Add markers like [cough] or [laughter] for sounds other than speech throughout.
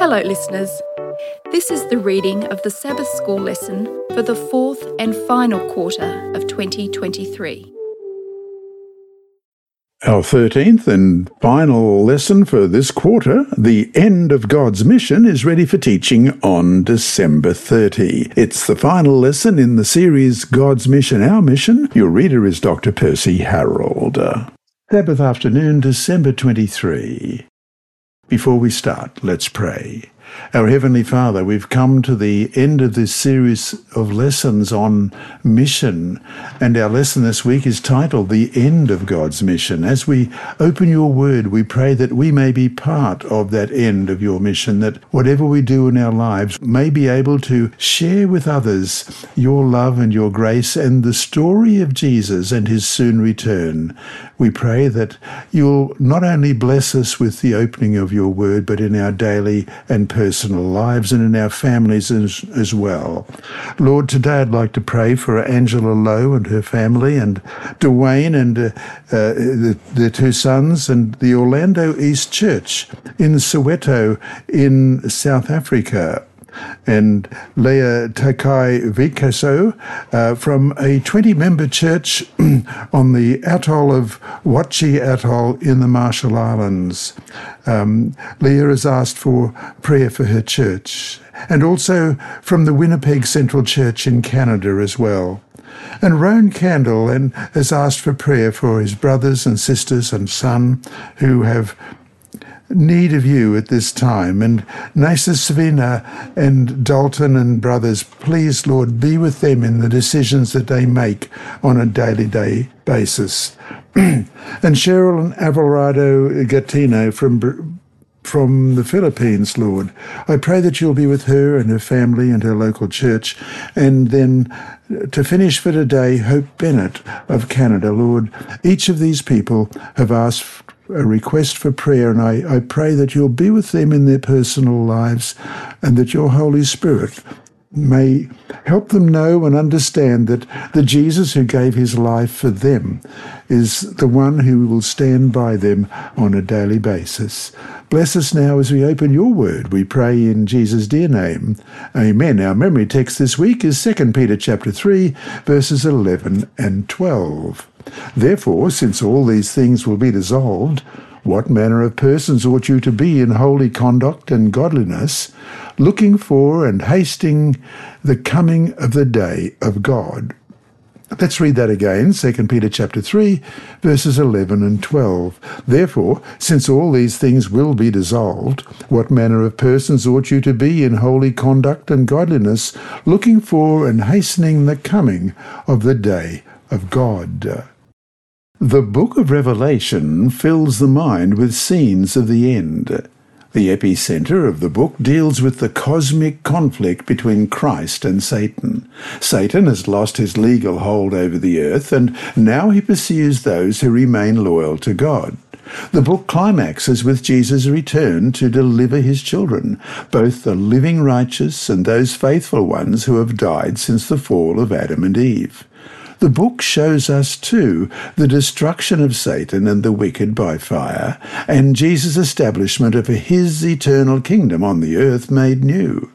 Hello, listeners. This is the reading of the Sabbath School lesson for the fourth and final quarter of 2023. Our 13th and final lesson for this quarter, The End of God's Mission, is ready for teaching on December 30. It's the final lesson in the series God's Mission, Our Mission. Your reader is Dr. Percy Harrold. Sabbath afternoon, December 23. Before we start, let's pray. Our Heavenly Father, we've come to the end of this series of lessons on mission, and our lesson this week is titled The End of God's Mission. As we open your word, we pray that we may be part of that end of your mission, that whatever we do in our lives may be able to share with others your love and your grace and the story of Jesus and his soon return. We pray that you'll not only bless us with the opening of your word, but in our daily and personal lives and in our families as, as well. Lord, today I'd like to pray for Angela Lowe and her family, and Dwayne and uh, uh, the, their two sons, and the Orlando East Church in Soweto in South Africa and Leah Takai Vikaso uh, from a 20 member church [clears throat] on the atoll of Wotje Atoll in the Marshall Islands. Um, Leah has asked for prayer for her church and also from the Winnipeg Central Church in Canada as well. And Roan Candle and has asked for prayer for his brothers and sisters and son who have need of you at this time. And Nasa Savina and Dalton and brothers, please, Lord, be with them in the decisions that they make on a daily day basis. [clears throat] and Cheryl and Avelrado Gatino from from the Philippines, Lord. I pray that you'll be with her and her family and her local church. And then uh, to finish for today, Hope Bennett of Canada, Lord. Each of these people have asked a request for prayer, and I, I pray that you'll be with them in their personal lives and that your Holy Spirit may help them know and understand that the Jesus who gave his life for them is the one who will stand by them on a daily basis. Bless us now as we open your word. We pray in Jesus' dear name. Amen. Our memory text this week is 2 Peter chapter 3, verses 11 and 12. Therefore, since all these things will be dissolved, what manner of persons ought you to be in holy conduct and godliness, looking for and hasting the coming of the day of God? Let's read that again, 2 Peter chapter 3, verses 11 and 12. Therefore, since all these things will be dissolved, what manner of persons ought you to be in holy conduct and godliness, looking for and hastening the coming of the day of God? The book of Revelation fills the mind with scenes of the end. The epicenter of the book deals with the cosmic conflict between Christ and Satan. Satan has lost his legal hold over the earth, and now he pursues those who remain loyal to God. The book climaxes with Jesus' return to deliver his children, both the living righteous and those faithful ones who have died since the fall of Adam and Eve. The book shows us, too, the destruction of Satan and the wicked by fire, and Jesus' establishment of his eternal kingdom on the earth made new.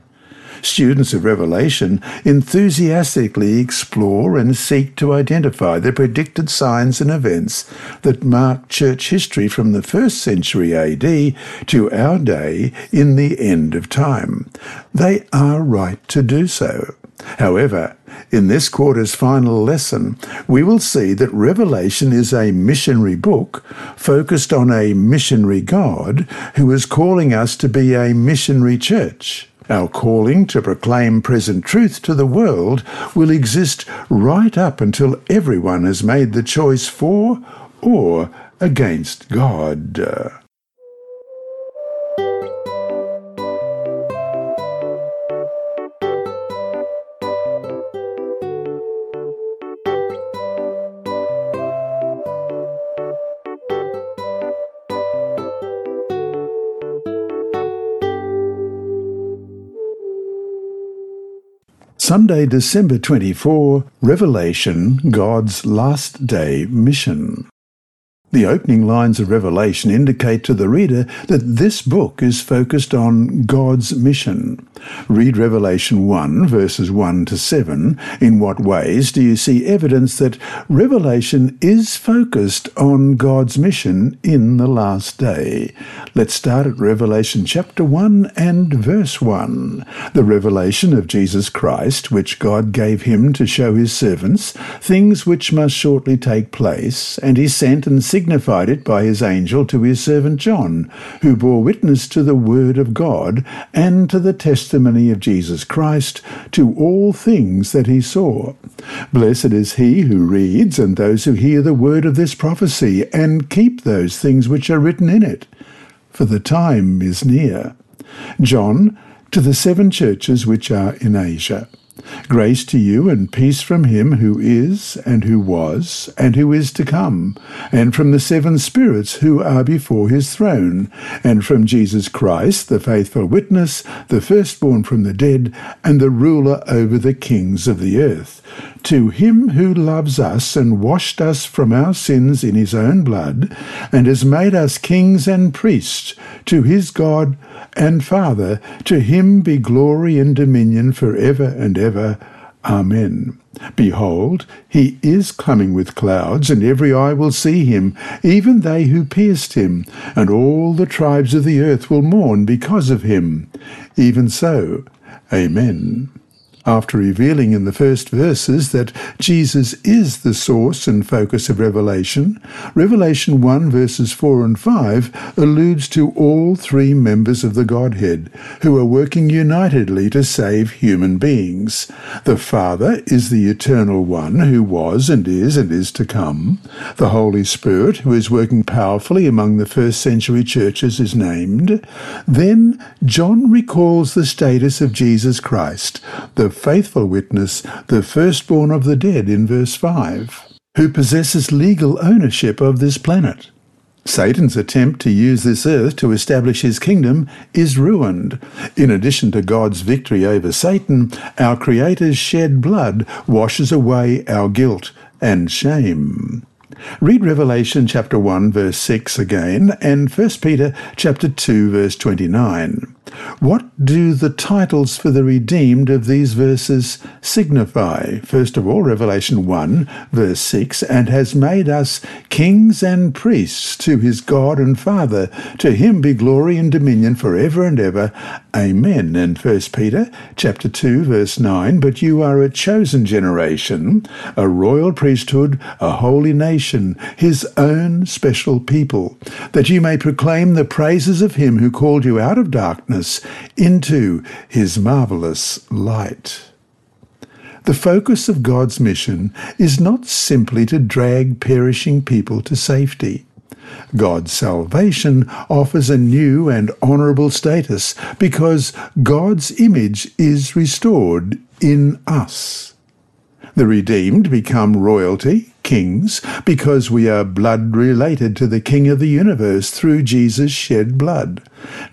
Students of Revelation enthusiastically explore and seek to identify the predicted signs and events that mark church history from the first century AD to our day in the end of time. They are right to do so. However, in this quarter's final lesson, we will see that Revelation is a missionary book focused on a missionary God who is calling us to be a missionary church. Our calling to proclaim present truth to the world will exist right up until everyone has made the choice for or against God. Sunday, December 24, Revelation, God's Last Day Mission. The opening lines of Revelation indicate to the reader that this book is focused on God's mission. Read Revelation 1, verses 1 to 7. In what ways do you see evidence that Revelation is focused on God's mission in the last day? Let's start at Revelation chapter 1 and verse 1. The revelation of Jesus Christ, which God gave him to show his servants, things which must shortly take place, and he sent and signified it by his angel to his servant John, who bore witness to the word of God and to the testimony of Jesus Christ, to all things that he saw. Blessed is he who reads, and those who hear the word of this prophecy, and keep those things which are written in it, for the time is near. John, to the seven churches which are in Asia. Grace to you and peace from him who is, and who was, and who is to come, and from the seven spirits who are before his throne, and from Jesus Christ, the faithful witness, the firstborn from the dead, and the ruler over the kings of the earth. To him who loves us and washed us from our sins in his own blood, and has made us kings and priests, to his God and Father, to him be glory and dominion for ever and ever. Amen. Behold, he is coming with clouds, and every eye will see him, even they who pierced him, and all the tribes of the earth will mourn because of him. Even so, Amen after revealing in the first verses that Jesus is the source and focus of Revelation, Revelation 1 verses 4 and 5 alludes to all three members of the Godhead who are working unitedly to save human beings. The Father is the eternal one who was and is and is to come. The Holy Spirit, who is working powerfully among the first century churches, is named. Then John recalls the status of Jesus Christ, the faithful witness, the firstborn of the dead in verse 5, who possesses legal ownership of this planet. Satan's attempt to use this earth to establish his kingdom is ruined. In addition to God's victory over Satan, our Creator's shed blood washes away our guilt and shame. Read Revelation chapter 1 verse 6 again and 1 Peter chapter 2 verse 29. What do the titles for the redeemed of these verses signify? First of all, Revelation 1, verse 6, and has made us kings and priests to his God and Father. To him be glory and dominion for ever and ever. Amen. in First Peter chapter 2, verse 9, but you are a chosen generation, a royal priesthood, a holy nation, his own special people, that you may proclaim the praises of him who called you out of darkness into his marvelous light. The focus of God's mission is not simply to drag perishing people to safety. God's salvation offers a new and honourable status because God's image is restored in us. The redeemed become royalty, kings, because we are blood related to the King of the universe through Jesus' shed blood.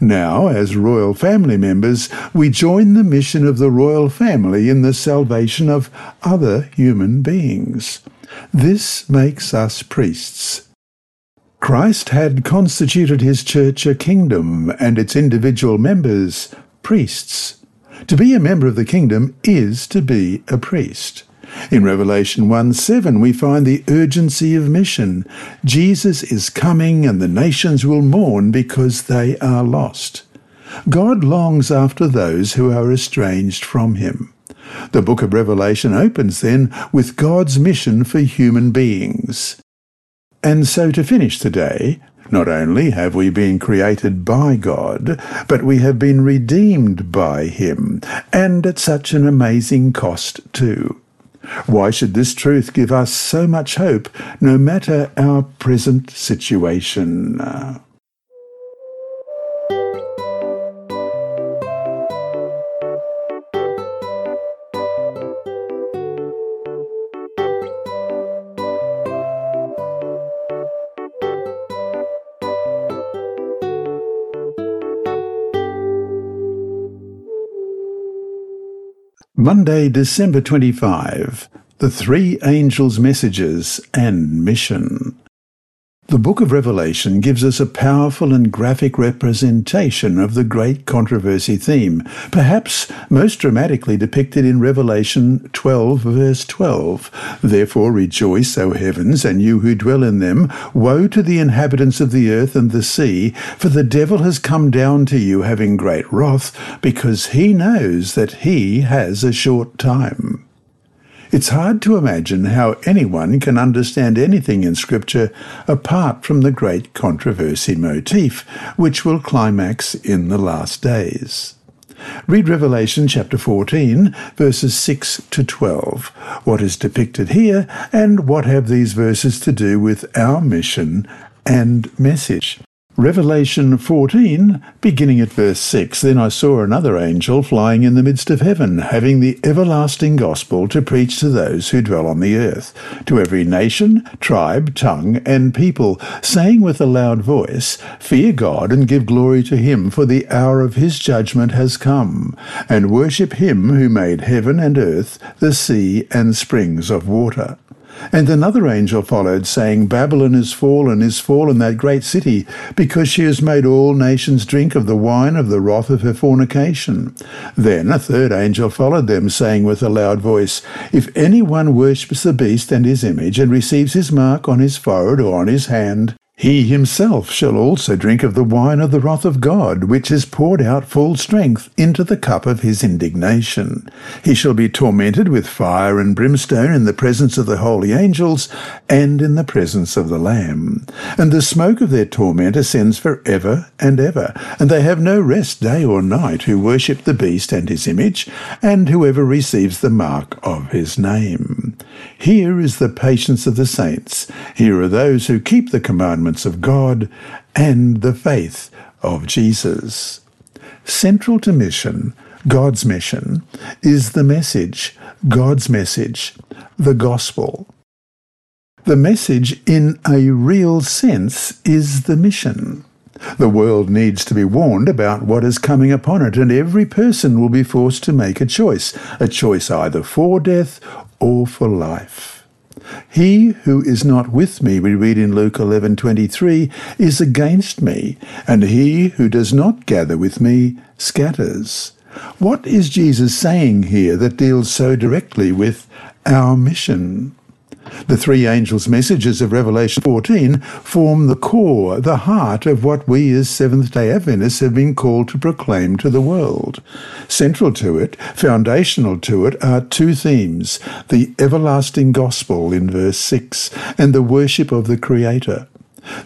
Now, as royal family members, we join the mission of the royal family in the salvation of other human beings. This makes us priests. Christ had constituted his church a kingdom and its individual members priests. To be a member of the kingdom is to be a priest. In Revelation 1 7, we find the urgency of mission. Jesus is coming, and the nations will mourn because they are lost. God longs after those who are estranged from him. The book of Revelation opens then with God's mission for human beings. And so to finish the day, not only have we been created by God, but we have been redeemed by Him, and at such an amazing cost too. Why should this truth give us so much hope, no matter our present situation? Monday, December 25. The Three Angels' Messages and Mission. The book of Revelation gives us a powerful and graphic representation of the great controversy theme, perhaps most dramatically depicted in Revelation 12, verse 12. Therefore rejoice, O heavens, and you who dwell in them. Woe to the inhabitants of the earth and the sea, for the devil has come down to you having great wrath, because he knows that he has a short time. It's hard to imagine how anyone can understand anything in Scripture apart from the great controversy motif, which will climax in the last days. Read Revelation chapter 14, verses 6 to 12. What is depicted here, and what have these verses to do with our mission and message? Revelation 14, beginning at verse 6 Then I saw another angel flying in the midst of heaven, having the everlasting gospel to preach to those who dwell on the earth, to every nation, tribe, tongue, and people, saying with a loud voice, Fear God and give glory to him, for the hour of his judgment has come, and worship him who made heaven and earth, the sea, and springs of water. And another angel followed, saying, Babylon is fallen, is fallen, that great city, because she has made all nations drink of the wine of the wrath of her fornication. Then a third angel followed them, saying with a loud voice, If anyone worships the beast and his image, and receives his mark on his forehead or on his hand, he himself shall also drink of the wine of the wrath of God, which is poured out full strength into the cup of his indignation. He shall be tormented with fire and brimstone in the presence of the holy angels and in the presence of the Lamb. And the smoke of their torment ascends for ever and ever, and they have no rest day or night who worship the beast and his image, and whoever receives the mark of his name. Here is the patience of the saints. Here are those who keep the commandments of God and the faith of Jesus. Central to mission, God's mission, is the message, God's message, the gospel. The message, in a real sense, is the mission. The world needs to be warned about what is coming upon it, and every person will be forced to make a choice, a choice either for death or for life. He who is not with me, we read in Luke 11:23, is against me, and he who does not gather with me scatters. What is Jesus saying here that deals so directly with our mission? The three angels' messages of Revelation 14 form the core, the heart of what we as Seventh day Adventists have been called to proclaim to the world. Central to it, foundational to it, are two themes the everlasting gospel in verse 6 and the worship of the Creator.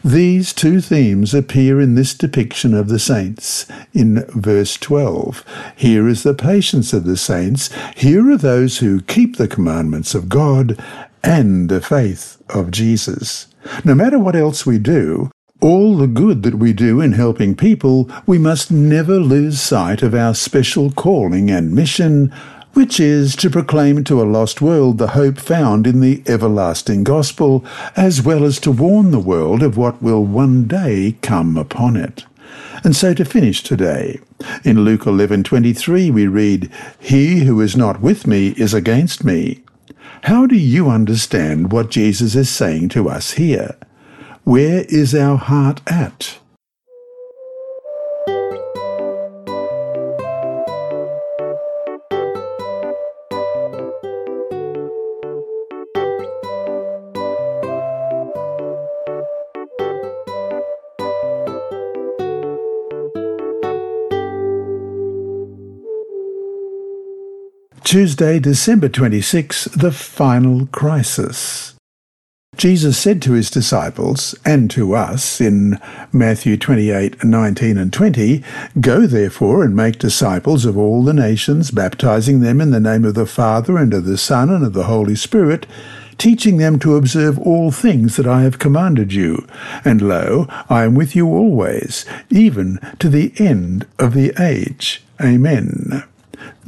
These two themes appear in this depiction of the saints in verse 12. Here is the patience of the saints. Here are those who keep the commandments of God and the faith of Jesus. No matter what else we do, all the good that we do in helping people, we must never lose sight of our special calling and mission, which is to proclaim to a lost world the hope found in the everlasting gospel, as well as to warn the world of what will one day come upon it. And so to finish today, in Luke 11:23 we read, "He who is not with me is against me, how do you understand what Jesus is saying to us here? Where is our heart at? Tuesday, December 26, the final crisis. Jesus said to his disciples and to us in Matthew 28 19 and 20, Go therefore and make disciples of all the nations, baptizing them in the name of the Father and of the Son and of the Holy Spirit, teaching them to observe all things that I have commanded you. And lo, I am with you always, even to the end of the age. Amen.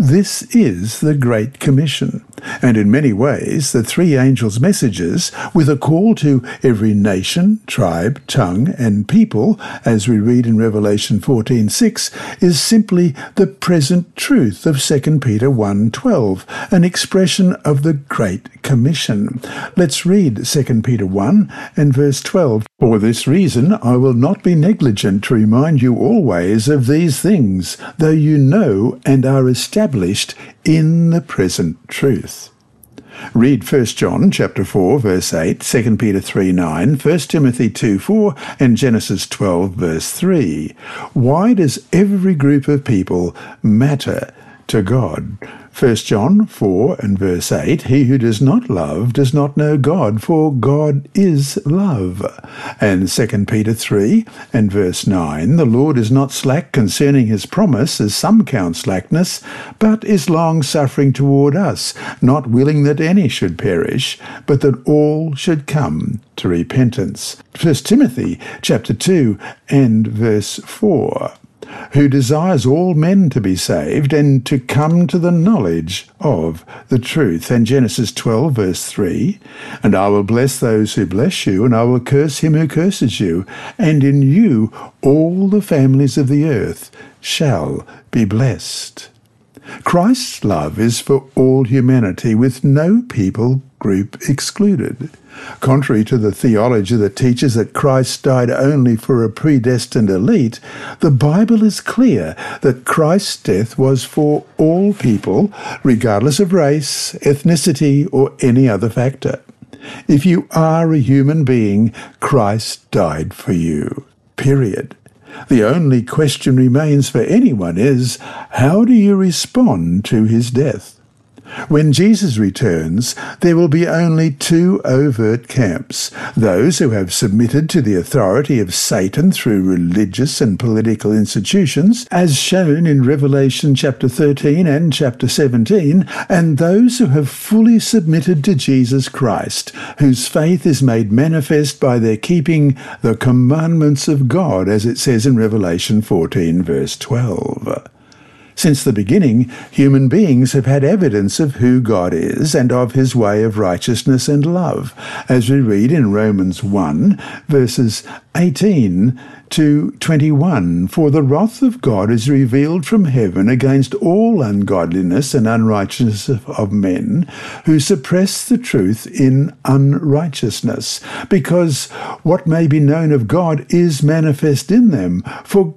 This is the Great Commission. And in many ways, the three angels' messages, with a call to every nation, tribe, tongue, and people, as we read in Revelation 14:6, is simply the present truth of 2 Peter 1:12, an expression of the Great Commission. Let's read 2 Peter 1 and verse 12. For this reason I will not be negligent to remind you always of these things, though you know and are established in the present truth. Read 1 John chapter 4 verse 8, 2 Peter 3 9, 1 Timothy 2 4, and Genesis 12 verse 3. Why does every group of people matter to God? 1 John 4 and verse 8 He who does not love does not know God, for God is love. And 2 Peter 3 and verse 9 The Lord is not slack concerning his promise, as some count slackness, but is long suffering toward us, not willing that any should perish, but that all should come to repentance. 1 Timothy chapter 2 and verse 4 who desires all men to be saved and to come to the knowledge of the truth. And Genesis 12, verse 3 And I will bless those who bless you, and I will curse him who curses you, and in you all the families of the earth shall be blessed. Christ's love is for all humanity, with no people group excluded. Contrary to the theology that teaches that Christ died only for a predestined elite, the Bible is clear that Christ's death was for all people, regardless of race, ethnicity, or any other factor. If you are a human being, Christ died for you. Period. The only question remains for anyone is, how do you respond to his death? When Jesus returns, there will be only two overt camps those who have submitted to the authority of Satan through religious and political institutions, as shown in Revelation chapter 13 and chapter 17, and those who have fully submitted to Jesus Christ, whose faith is made manifest by their keeping the commandments of God, as it says in Revelation 14, verse 12. Since the beginning, human beings have had evidence of who God is and of his way of righteousness and love, as we read in Romans 1, verses 18 to 21 For the wrath of God is revealed from heaven against all ungodliness and unrighteousness of men who suppress the truth in unrighteousness, because what may be known of God is manifest in them. For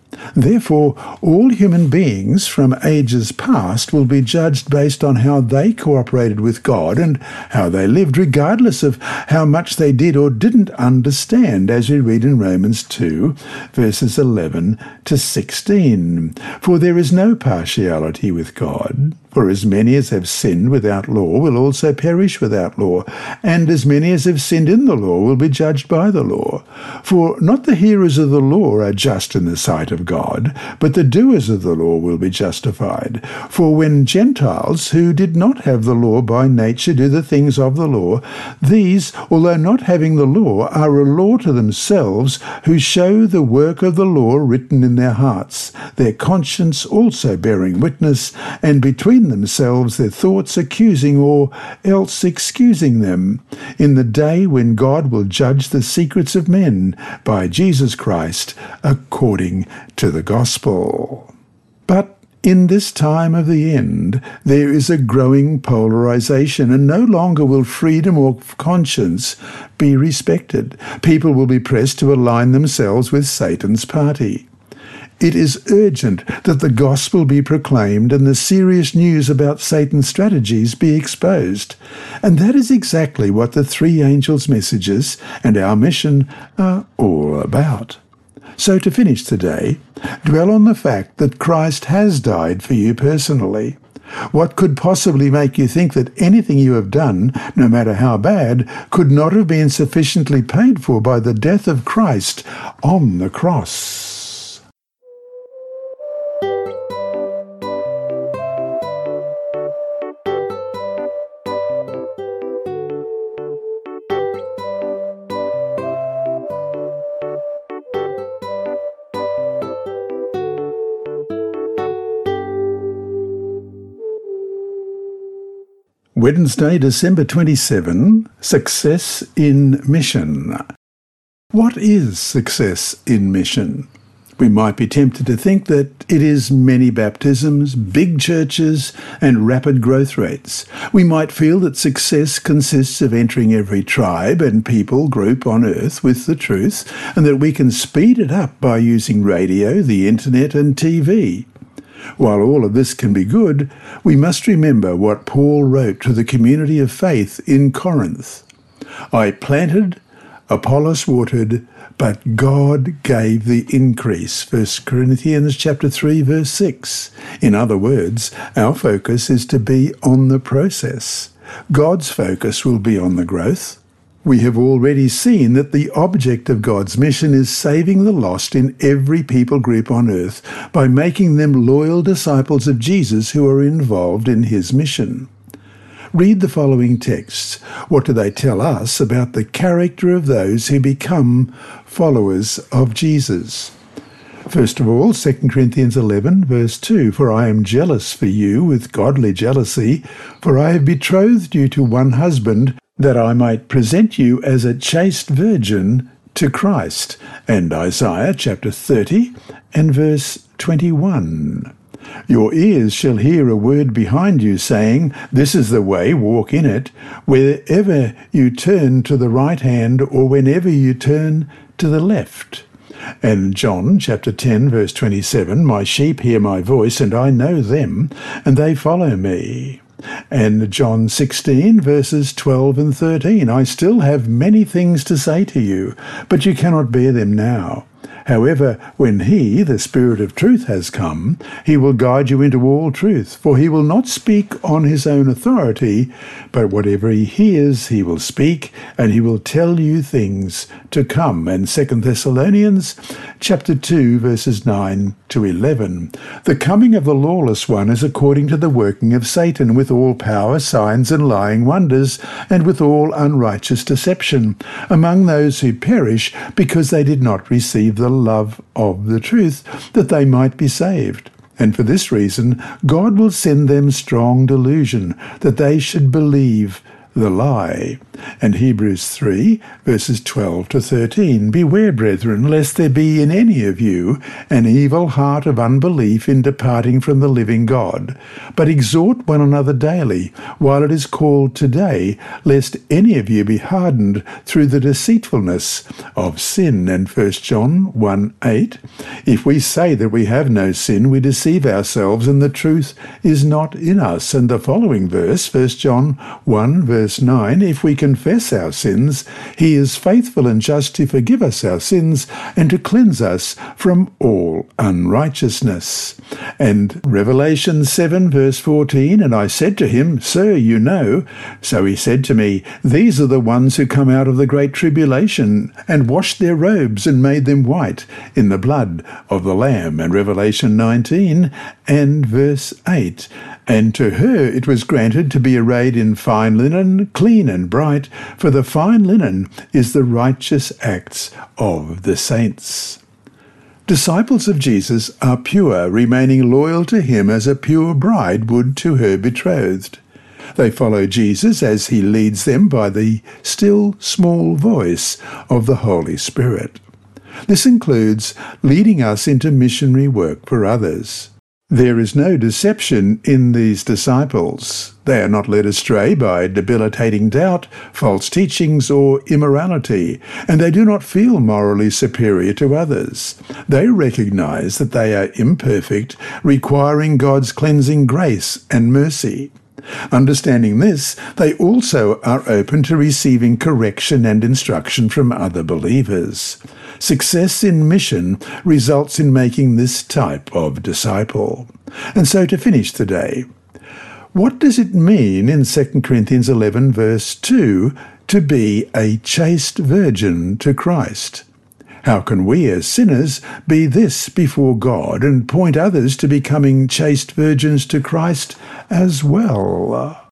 Therefore, all human beings from ages past will be judged based on how they cooperated with God and how they lived, regardless of how much they did or didn't understand, as we read in Romans 2, verses 11 to 16. For there is no partiality with God. For as many as have sinned without law will also perish without law, and as many as have sinned in the law will be judged by the law. For not the hearers of the law are just in the sight of God, but the doers of the law will be justified. For when Gentiles, who did not have the law by nature, do the things of the law, these, although not having the law, are a law to themselves, who show the work of the law written in their hearts, their conscience also bearing witness, and between themselves their thoughts accusing or else excusing them, in the day when God will judge the secrets of men by Jesus Christ according to the gospel. But in this time of the end, there is a growing polarization, and no longer will freedom or conscience be respected. People will be pressed to align themselves with Satan's party. It is urgent that the gospel be proclaimed and the serious news about Satan's strategies be exposed. And that is exactly what the three angels' messages and our mission are all about. So, to finish today, dwell on the fact that Christ has died for you personally. What could possibly make you think that anything you have done, no matter how bad, could not have been sufficiently paid for by the death of Christ on the cross? Wednesday, December 27 Success in Mission. What is success in mission? We might be tempted to think that it is many baptisms, big churches, and rapid growth rates. We might feel that success consists of entering every tribe and people group on earth with the truth, and that we can speed it up by using radio, the internet, and TV. While all of this can be good, we must remember what Paul wrote to the community of faith in Corinth. I planted, Apollos watered, but God gave the increase. 1 Corinthians chapter 3 verse 6. In other words, our focus is to be on the process. God's focus will be on the growth. We have already seen that the object of God's mission is saving the lost in every people group on earth by making them loyal disciples of Jesus who are involved in his mission. Read the following texts. What do they tell us about the character of those who become followers of Jesus? First of all, 2 Corinthians 11, verse 2 For I am jealous for you with godly jealousy, for I have betrothed you to one husband that I might present you as a chaste virgin to Christ. And Isaiah chapter 30 and verse 21. Your ears shall hear a word behind you saying, This is the way, walk in it, wherever you turn to the right hand or whenever you turn to the left. And John chapter 10 verse 27, My sheep hear my voice, and I know them, and they follow me and John 16, verses 12 and 13. I still have many things to say to you, but you cannot bear them now. However, when he, the Spirit of truth, has come, he will guide you into all truth, for he will not speak on his own authority, but whatever he hears he will speak, and he will tell you things to come. And 2 Thessalonians chapter 2, verses 9 to 11. The coming of the lawless one is according to the working of Satan, with all power, signs, and lying wonders, and with all unrighteous deception, among those who perish because they did not receive the love of the truth, that they might be saved. And for this reason, God will send them strong delusion, that they should believe the lie. And Hebrews 3, verses 12 to 13. Beware, brethren, lest there be in any of you an evil heart of unbelief in departing from the living God. But exhort one another daily, while it is called today, lest any of you be hardened through the deceitfulness of sin. And 1 John 1 8. If we say that we have no sin, we deceive ourselves, and the truth is not in us. And the following verse, 1 John 1 verse verse 9, if we confess our sins, he is faithful and just to forgive us our sins and to cleanse us from all unrighteousness. And Revelation 7, verse 14, and I said to him, Sir, you know. So he said to me, These are the ones who come out of the great tribulation and washed their robes and made them white in the blood of the Lamb. And Revelation 19 and verse 8. And to her it was granted to be arrayed in fine linen, clean and bright, for the fine linen is the righteous acts of the saints. Disciples of Jesus are pure, remaining loyal to him as a pure bride would to her betrothed. They follow Jesus as he leads them by the still small voice of the Holy Spirit. This includes leading us into missionary work for others. There is no deception in these disciples. They are not led astray by debilitating doubt, false teachings, or immorality, and they do not feel morally superior to others. They recognize that they are imperfect, requiring God's cleansing grace and mercy. Understanding this, they also are open to receiving correction and instruction from other believers. Success in mission results in making this type of disciple. And so to finish today, What does it mean in 2 Corinthians 11, verse 2, to be a chaste virgin to Christ? How can we as sinners be this before God and point others to becoming chaste virgins to Christ as well?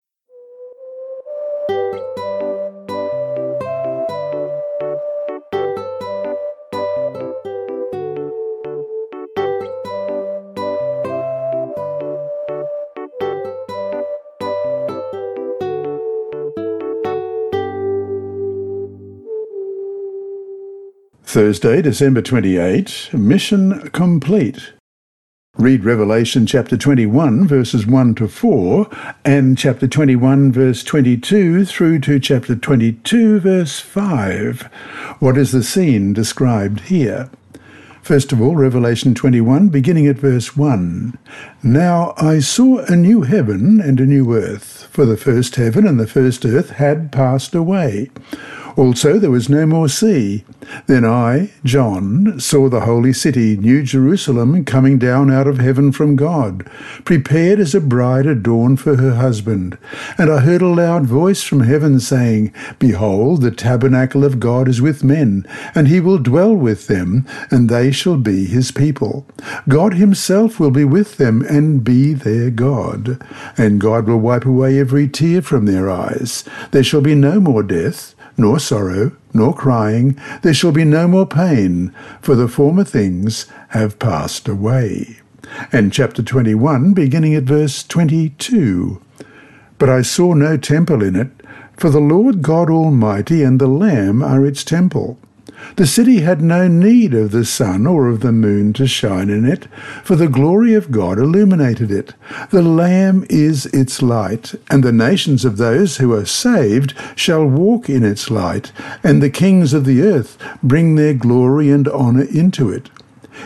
Thursday, December 28, Mission Complete. Read Revelation chapter 21, verses 1 to 4, and chapter 21, verse 22 through to chapter 22, verse 5. What is the scene described here? First of all, Revelation 21, beginning at verse 1. Now I saw a new heaven and a new earth, for the first heaven and the first earth had passed away also there was no more sea. Then I, John, saw the holy city, New Jerusalem, coming down out of heaven from God, prepared as a bride adorned for her husband. And I heard a loud voice from heaven saying, Behold, the tabernacle of God is with men, and he will dwell with them, and they shall be his people. God himself will be with them and be their God. And God will wipe away every tear from their eyes. There shall be no more death nor sorrow, nor crying, there shall be no more pain, for the former things have passed away. And chapter 21, beginning at verse 22. But I saw no temple in it, for the Lord God Almighty and the Lamb are its temple. The city had no need of the sun or of the moon to shine in it, for the glory of God illuminated it. The Lamb is its light, and the nations of those who are saved shall walk in its light, and the kings of the earth bring their glory and honour into it.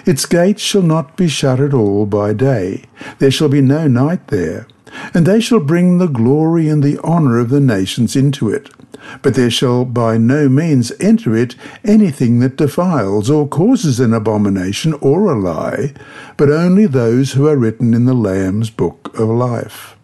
Its gates shall not be shut at all by day, there shall be no night there. And they shall bring the glory and the honour of the nations into it. But there shall by no means enter it anything that defiles or causes an abomination or a lie, but only those who are written in the Lamb's book of life.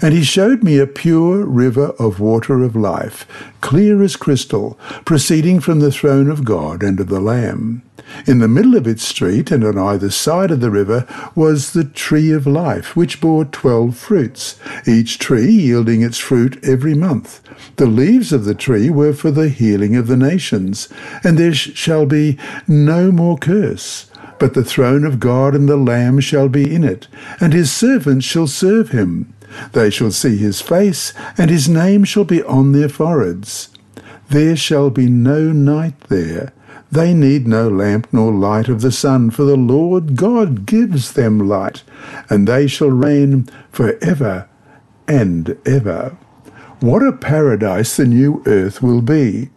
And he showed me a pure river of water of life, clear as crystal, proceeding from the throne of God and of the Lamb. In the middle of its street and on either side of the river was the tree of life, which bore twelve fruits, each tree yielding its fruit every month. The leaves of the tree were for the healing of the nations, and there shall be no more curse. But the throne of God and the Lamb shall be in it, and his servants shall serve him. They shall see his face, and his name shall be on their foreheads. There shall be no night there. They need no lamp nor light of the sun, for the Lord God gives them light, and they shall reign for ever and ever. What a paradise the new earth will be!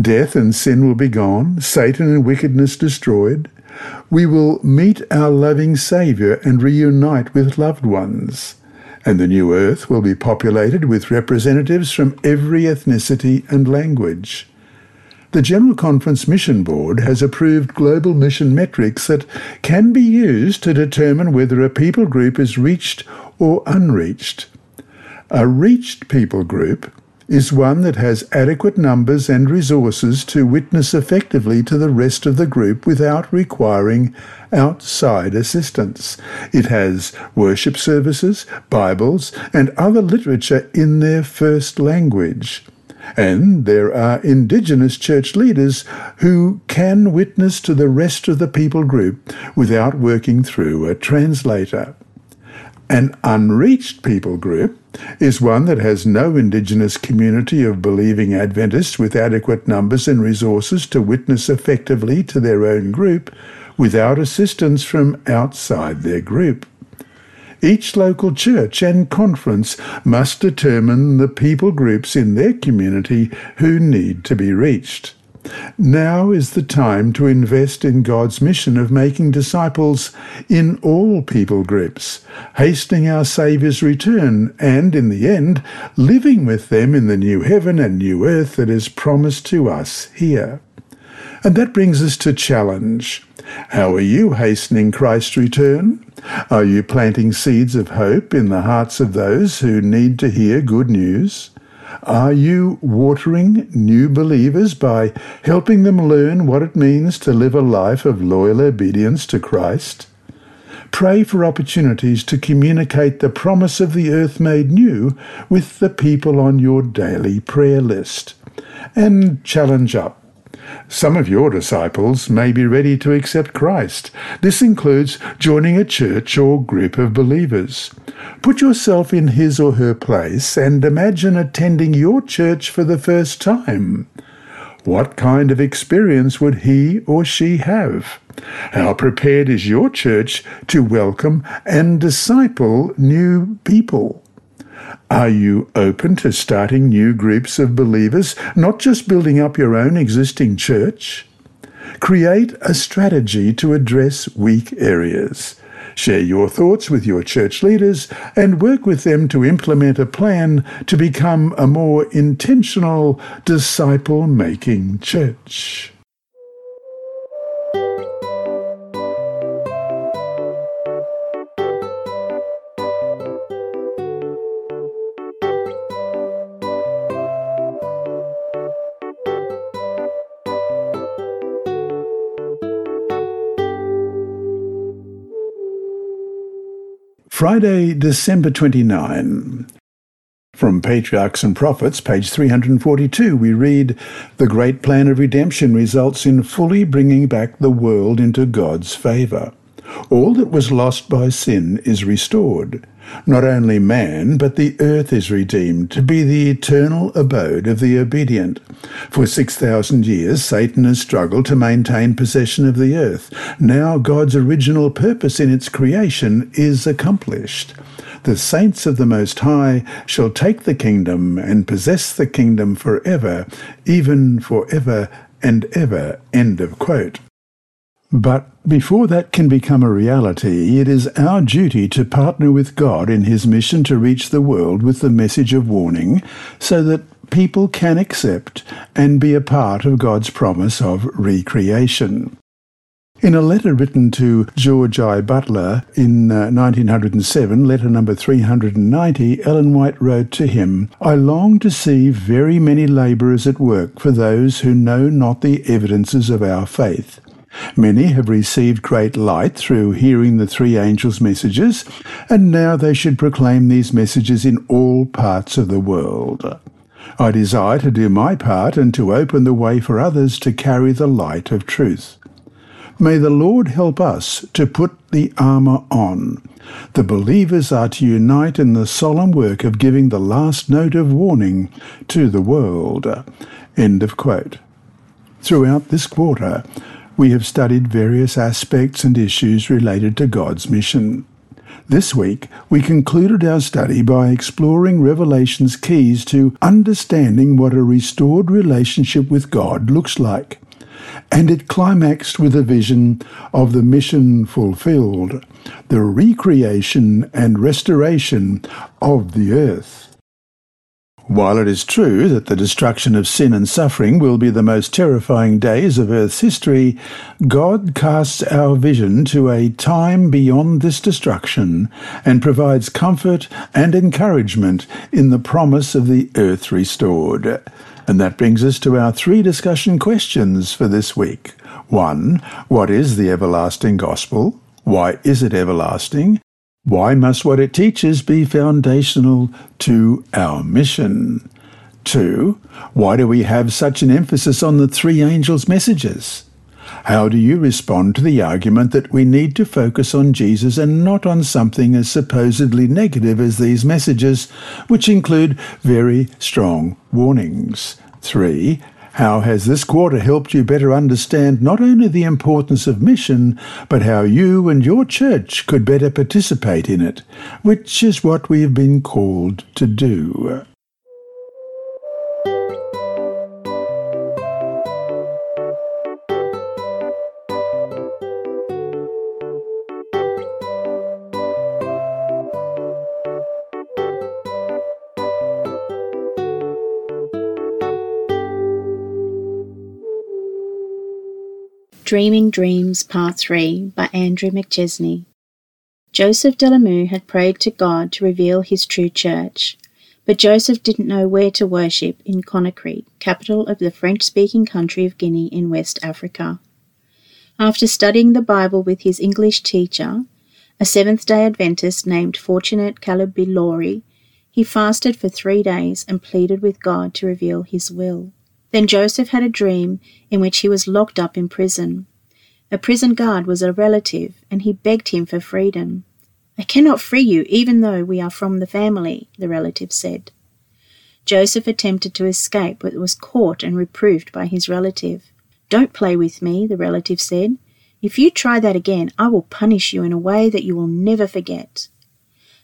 Death and sin will be gone, Satan and wickedness destroyed. We will meet our loving Saviour and reunite with loved ones and the new earth will be populated with representatives from every ethnicity and language. The General Conference Mission Board has approved global mission metrics that can be used to determine whether a people group is reached or unreached. A reached people group is one that has adequate numbers and resources to witness effectively to the rest of the group without requiring outside assistance. It has worship services, Bibles, and other literature in their first language. And there are indigenous church leaders who can witness to the rest of the people group without working through a translator. An unreached people group is one that has no indigenous community of believing Adventists with adequate numbers and resources to witness effectively to their own group without assistance from outside their group. Each local church and conference must determine the people groups in their community who need to be reached. Now is the time to invest in God's mission of making disciples in all people groups, hastening our Saviour's return, and, in the end, living with them in the new heaven and new earth that is promised to us here. And that brings us to challenge. How are you hastening Christ's return? Are you planting seeds of hope in the hearts of those who need to hear good news? Are you watering new believers by helping them learn what it means to live a life of loyal obedience to Christ? Pray for opportunities to communicate the promise of the earth made new with the people on your daily prayer list. And challenge up. Some of your disciples may be ready to accept Christ. This includes joining a church or group of believers. Put yourself in his or her place and imagine attending your church for the first time. What kind of experience would he or she have? How prepared is your church to welcome and disciple new people? Are you open to starting new groups of believers, not just building up your own existing church? Create a strategy to address weak areas. Share your thoughts with your church leaders and work with them to implement a plan to become a more intentional disciple making church. Friday, December 29. From Patriarchs and Prophets, page 342, we read The great plan of redemption results in fully bringing back the world into God's favour. All that was lost by sin is restored. Not only man, but the earth is redeemed to be the eternal abode of the obedient. For 6,000 years, Satan has struggled to maintain possession of the earth. Now God's original purpose in its creation is accomplished. The saints of the Most High shall take the kingdom and possess the kingdom forever, even forever and ever. End of quote. But before that can become a reality, it is our duty to partner with God in his mission to reach the world with the message of warning so that people can accept and be a part of God's promise of recreation. In a letter written to George I. Butler in uh, 1907, letter number 390, Ellen White wrote to him, I long to see very many labourers at work for those who know not the evidences of our faith Many have received great light through hearing the three angels' messages, and now they should proclaim these messages in all parts of the world. I desire to do my part and to open the way for others to carry the light of truth. May the Lord help us to put the armour on. The believers are to unite in the solemn work of giving the last note of warning to the world. End of quote. Throughout this quarter, we have studied various aspects and issues related to God's mission. This week, we concluded our study by exploring Revelation's keys to understanding what a restored relationship with God looks like. And it climaxed with a vision of the mission fulfilled, the recreation and restoration of the earth. While it is true that the destruction of sin and suffering will be the most terrifying days of Earth's history, God casts our vision to a time beyond this destruction and provides comfort and encouragement in the promise of the earth restored. And that brings us to our three discussion questions for this week. One, what is the everlasting gospel? Why is it everlasting? Why must what it teaches be foundational to our mission? Two, why do we have such an emphasis on the three angels' messages? How do you respond to the argument that we need to focus on Jesus and not on something as supposedly negative as these messages, which include very strong warnings? Three, how has this quarter helped you better understand not only the importance of mission, but how you and your church could better participate in it, which is what we have been called to do? Dreaming Dreams Part 3 by Andrew McChesney. Joseph Delamu had prayed to God to reveal his true church, but Joseph didn't know where to worship in Conakry, capital of the French speaking country of Guinea in West Africa. After studying the Bible with his English teacher, a Seventh day Adventist named Fortunate Calabilori, he fasted for three days and pleaded with God to reveal his will. Then Joseph had a dream in which he was locked up in prison. A prison guard was a relative, and he begged him for freedom. I cannot free you, even though we are from the family, the relative said. Joseph attempted to escape, but was caught and reproved by his relative. Don't play with me, the relative said. If you try that again, I will punish you in a way that you will never forget.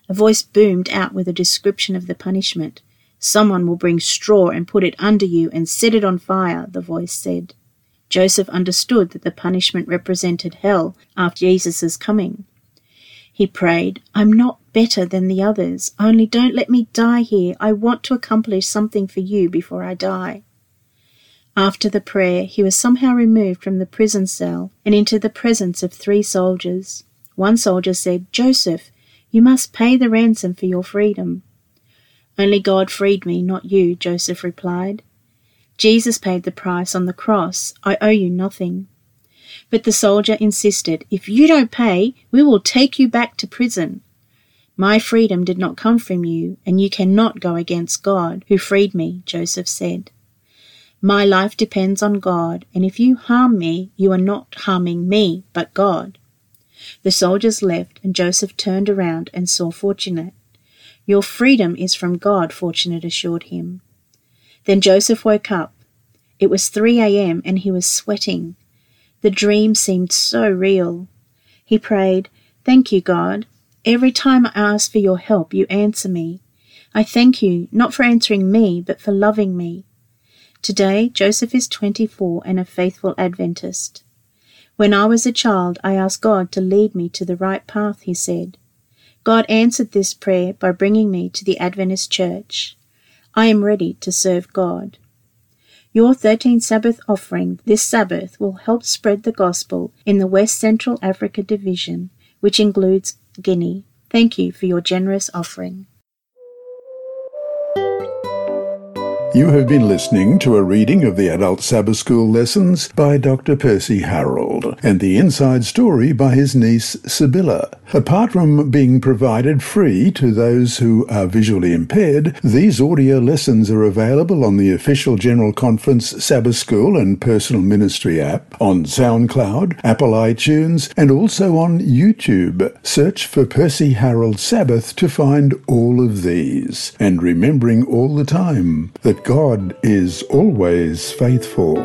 A voice boomed out with a description of the punishment. Someone will bring straw and put it under you and set it on fire, the voice said. Joseph understood that the punishment represented hell after Jesus' coming. He prayed, I'm not better than the others, only don't let me die here. I want to accomplish something for you before I die. After the prayer, he was somehow removed from the prison cell and into the presence of three soldiers. One soldier said, Joseph, you must pay the ransom for your freedom. Only God freed me, not you, Joseph replied. Jesus paid the price on the cross. I owe you nothing. But the soldier insisted, If you don't pay, we will take you back to prison. My freedom did not come from you, and you cannot go against God, who freed me, Joseph said. My life depends on God, and if you harm me, you are not harming me, but God. The soldiers left, and Joseph turned around and saw Fortunate. Your freedom is from God, Fortunate assured him. Then Joseph woke up. It was 3 a.m. and he was sweating. The dream seemed so real. He prayed, Thank you, God. Every time I ask for your help, you answer me. I thank you, not for answering me, but for loving me. Today, Joseph is 24 and a faithful Adventist. When I was a child, I asked God to lead me to the right path, he said. God answered this prayer by bringing me to the Adventist Church. I am ready to serve God. Your 13th Sabbath offering this Sabbath will help spread the gospel in the West Central Africa Division, which includes Guinea. Thank you for your generous offering. You have been listening to a reading of the Adult Sabbath School lessons by Dr. Percy Harrold and the inside story by his niece Sibylla. Apart from being provided free to those who are visually impaired, these audio lessons are available on the official General Conference Sabbath School and Personal Ministry app, on SoundCloud, Apple iTunes, and also on YouTube. Search for Percy Harrold Sabbath to find all of these. And remembering all the time that God is always faithful.